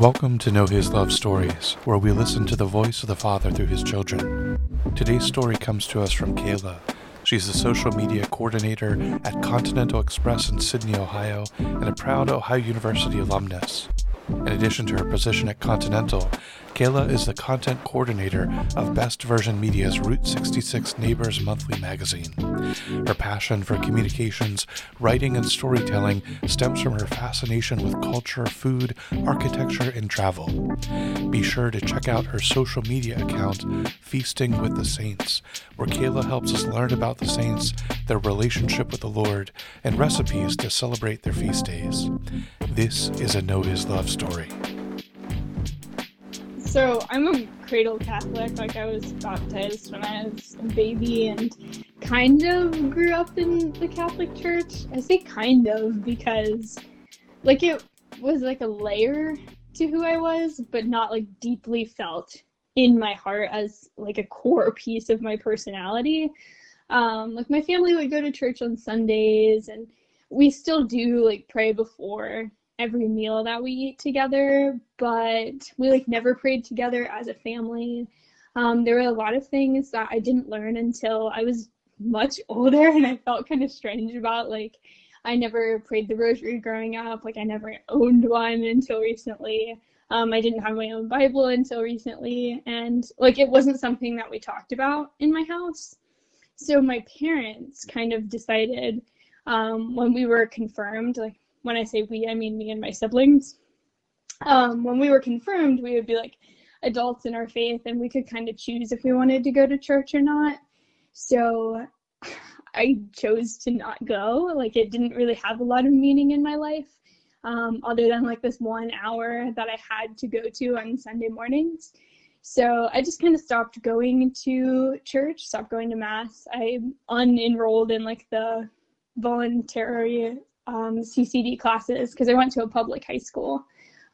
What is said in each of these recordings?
Welcome to Know His Love Stories, where we listen to the voice of the Father through His children. Today's story comes to us from Kayla. She's a social media coordinator at Continental Express in Sidney, Ohio, and a proud Ohio University alumnus. In addition to her position at Continental, Kayla is the content coordinator of Best Version Media's Route 66 Neighbors Monthly magazine. Her passion for communications, writing, and storytelling stems from her fascination with culture, food, architecture, and travel. Be sure to check out her social media account, Feasting with the Saints, where Kayla helps us learn about the saints, their relationship with the Lord, and recipes to celebrate their feast days. This is a Know His Love story. So I'm a cradle Catholic. Like I was baptized when I was a baby and kind of grew up in the Catholic Church. I say kind of because like it was like a layer to who I was, but not like deeply felt in my heart as like a core piece of my personality. Um, like my family would go to church on Sundays and we still do like pray before every meal that we eat together, but we like never prayed together as a family. Um, there were a lot of things that I didn't learn until I was much older, and I felt kind of strange about like I never prayed the rosary growing up. Like I never owned one until recently. Um, I didn't have my own Bible until recently, and like it wasn't something that we talked about in my house. So my parents kind of decided um, when we were confirmed, like when I say we, I mean me and my siblings. Um, when we were confirmed, we would be like adults in our faith and we could kind of choose if we wanted to go to church or not. So I chose to not go. Like it didn't really have a lot of meaning in my life, um, other than like this one hour that I had to go to on Sunday mornings. So I just kind of stopped going to church, stopped going to mass. I unenrolled in like the voluntary um, CCD classes because I went to a public high school,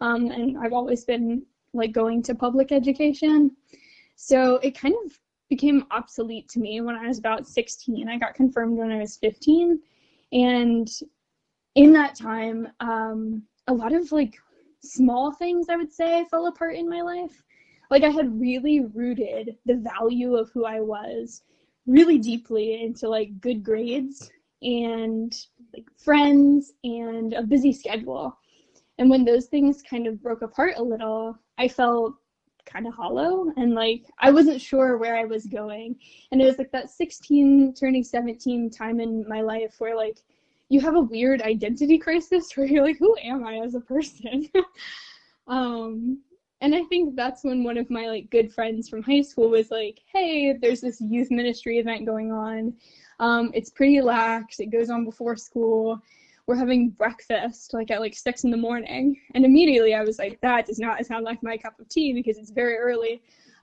um, and I've always been like going to public education. So it kind of became obsolete to me when I was about 16. I got confirmed when I was 15, and in that time, um, a lot of like small things I would say fell apart in my life. Like I had really rooted the value of who I was really deeply into like good grades and like friends and a busy schedule. And when those things kind of broke apart a little, I felt kind of hollow and like I wasn't sure where I was going. And it was like that 16 turning 17 time in my life where like you have a weird identity crisis where you're like, who am I as a person? um, and I think that's when one of my like good friends from high school was like, hey, there's this youth ministry event going on. Um, it's pretty lax. It goes on before school. We're having breakfast like at like six in the morning, and immediately I was like, that does not sound like my cup of tea because it's very early.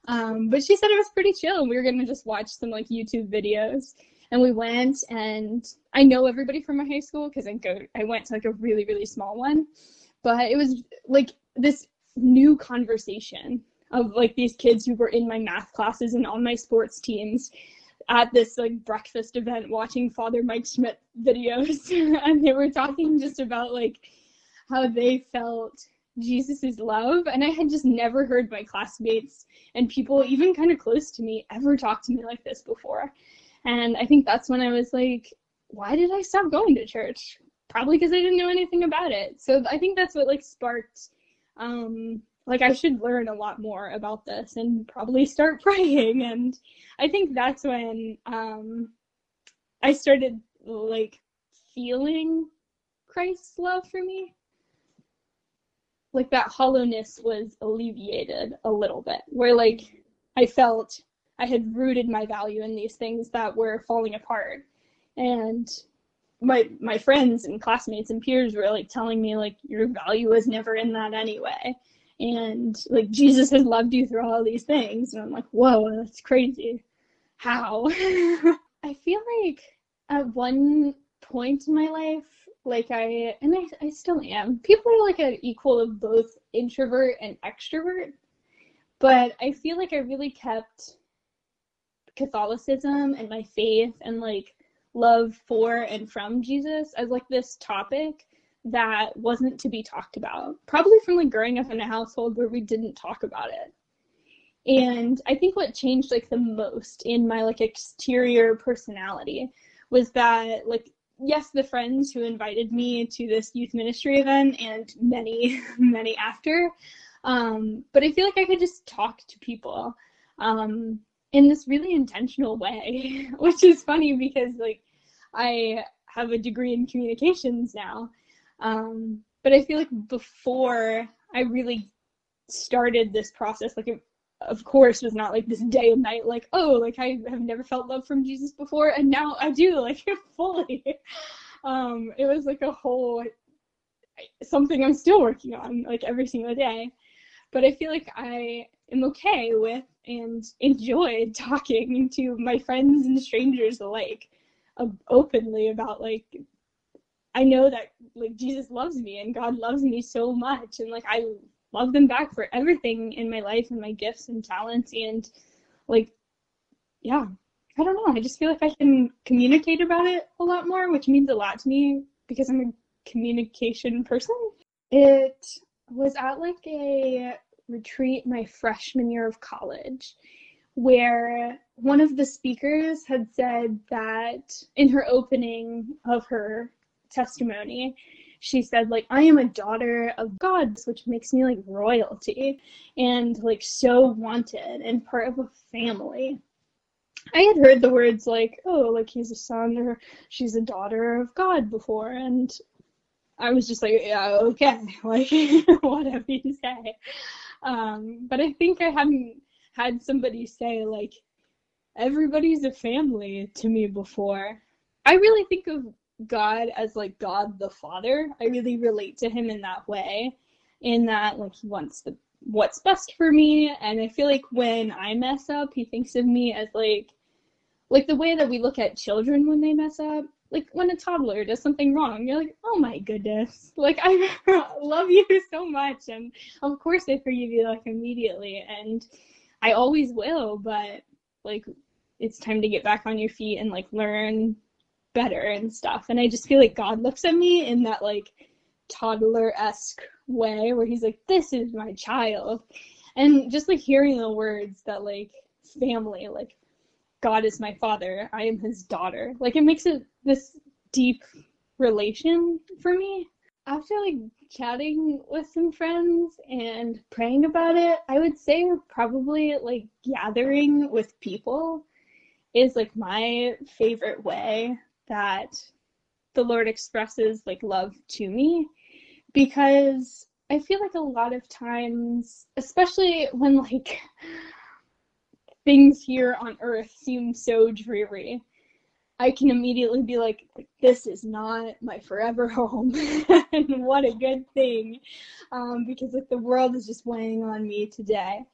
Um, but she said it was pretty chill, and we were gonna just watch some like YouTube videos. And we went, and I know everybody from my high school because I go, I went to like a really really small one, but it was like this new conversation of like these kids who were in my math classes and on my sports teams at this like breakfast event watching Father Mike Schmitz videos and they were talking just about like how they felt Jesus's love and I had just never heard my classmates and people even kind of close to me ever talk to me like this before. And I think that's when I was like why did I stop going to church? Probably because I didn't know anything about it. So I think that's what like sparked um like I should learn a lot more about this and probably start praying. And I think that's when um I started like feeling Christ's love for me. Like that hollowness was alleviated a little bit where like I felt I had rooted my value in these things that were falling apart. And my my friends and classmates and peers were like telling me like your value was never in that anyway and like jesus has loved you through all these things. And i'm like whoa that's crazy. How? I feel like at one point in my life like i and i, I still am people are like an equal of both introvert and extrovert. But i feel like i really kept catholicism and my faith and like love for and from Jesus as like this topic that wasn't to be talked about. Probably from like growing up in a household where we didn't talk about it. And I think what changed like the most in my like exterior personality was that like yes, the friends who invited me to this youth ministry event and many, many after. Um, but I feel like I could just talk to people um, in this really intentional way, which is funny because like I have a degree in communications now. Um, but I feel like before I really started this process, like it, of course was not like this day and night like oh like i have never felt love from jesus before and now i do like fully. Um it was like a whole something i'm still working on like every single day. But i feel like i am okay with and enjoy talking to my friends and strangers alike uh, openly about like i know that like jesus loves me and god loves me so much. And like i love them back for everything in my life and my gifts and talents. And like yeah i don't know. I just feel like i can communicate about it a lot more which means a lot to me because i'm a communication person. It was at like a retreat my freshman year of college where one of the speakers had said that in her opening of her testimony she said like i am a daughter of god which makes me like royalty and like so wanted and part of a family. I had heard the words like oh like he's a son or she's a daughter of god before and i was just like yeah okay like whatever you say? Um but i think i hadn't had somebody say like everybody's a family to me before. I really think of God as like God the Father. I really relate to him in that way, in that like he wants the what's best for me, and I feel like when I mess up, he thinks of me as like like the way that we look at children when they mess up. Like when a toddler does something wrong, you're like, oh my goodness, like I love you so much, and of course I forgive you like immediately, and I always will, but like it's time to get back on your feet and like learn better and stuff. And I just feel like God looks at me in that like toddler esque way where he's like, This is my child. And just like hearing the words that like family, like God is my father, I am his daughter. Like it makes it this deep relation for me. After like chatting with some friends and praying about it, I would say probably like gathering with people is like my favorite way that the Lord expresses like love to me because I feel like a lot of times, especially when like things here on earth seem so dreary, I can immediately be like, this is not my forever home. and what a good thing. Um, because like the world is just weighing on me today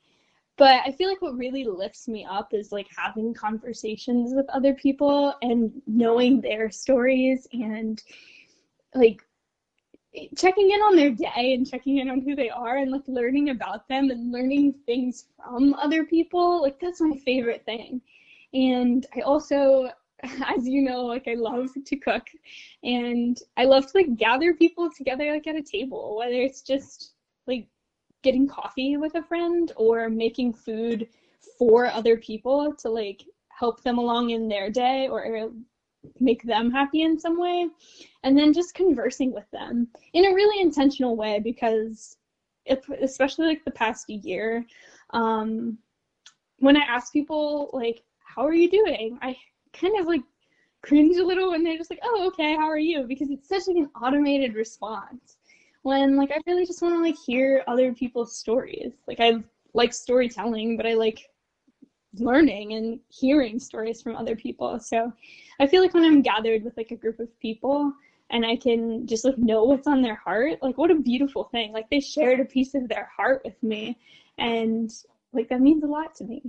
but i feel like what really lifts me up is like having conversations with other people and knowing their stories and like checking in on their day and checking in on who they are and like learning about them and learning things from other people. Like that's my favorite thing. And i also as you know like i love to cook. And i love to like gather people together like at a table whether it's just like getting coffee with a friend or making food for other people to like help them along in their day or make them happy in some way and then just conversing with them in a really intentional way because if, especially like the past year um, when i ask people like how are you doing? I kind of like cringe a little when they're just like oh okay how are you? because it's such like an automated response when like I really just want to like hear other people's stories. Like I like storytelling, but I like learning and hearing stories from other people. So I feel like when I'm gathered with like a group of people and I can just like know what's on their heart, like what a beautiful thing. Like they shared a piece of their heart with me and like that means a lot to me.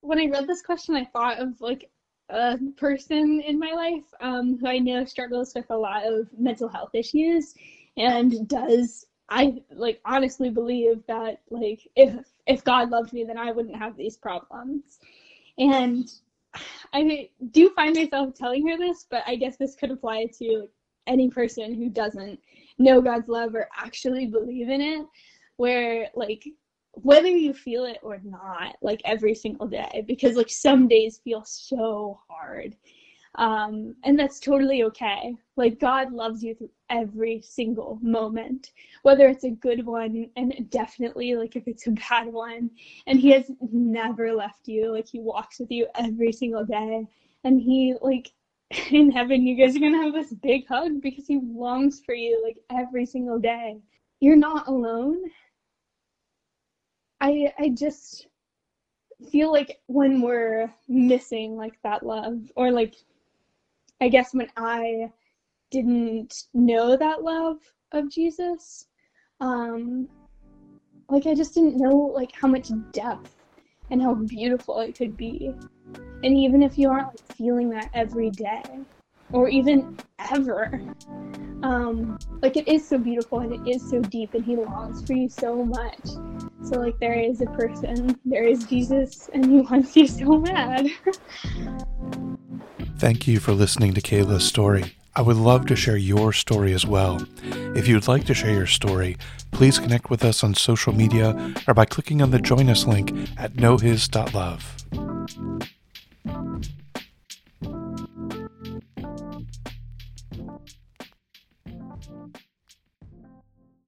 When I read this question, I thought of like a person in my life um, who I know struggles with a lot of mental health issues and does I like honestly believe that like if if God loved me then I wouldn't have these problems. And I do find myself telling her this, but I guess this could apply to any person who doesn't know God's love or actually believe in it, where like whether you feel it or not, like every single day, because like some days feel so hard. Um, and that's totally okay. Like God loves you through every single moment, whether it's a good one and definitely like if it's a bad one. And He has never left you. Like He walks with you every single day. And He like in heaven, you guys are gonna have this big hug because He longs for you like every single day. You're not alone. I I just feel like when we're missing like that love or like I guess when I didn't know that love of Jesus, um, like I just didn't know like how much depth and how beautiful it could be. And even if you aren't like, feeling that every day or even ever, um, like it is so beautiful and it is so deep and he longs for you so much. So like there is a person, there is Jesus, and he wants you so bad. Thank you for listening to Kayla's story. I would love to share your story as well. If you'd like to share your story, please connect with us on social media or by clicking on the Join Us link at knowhis.love.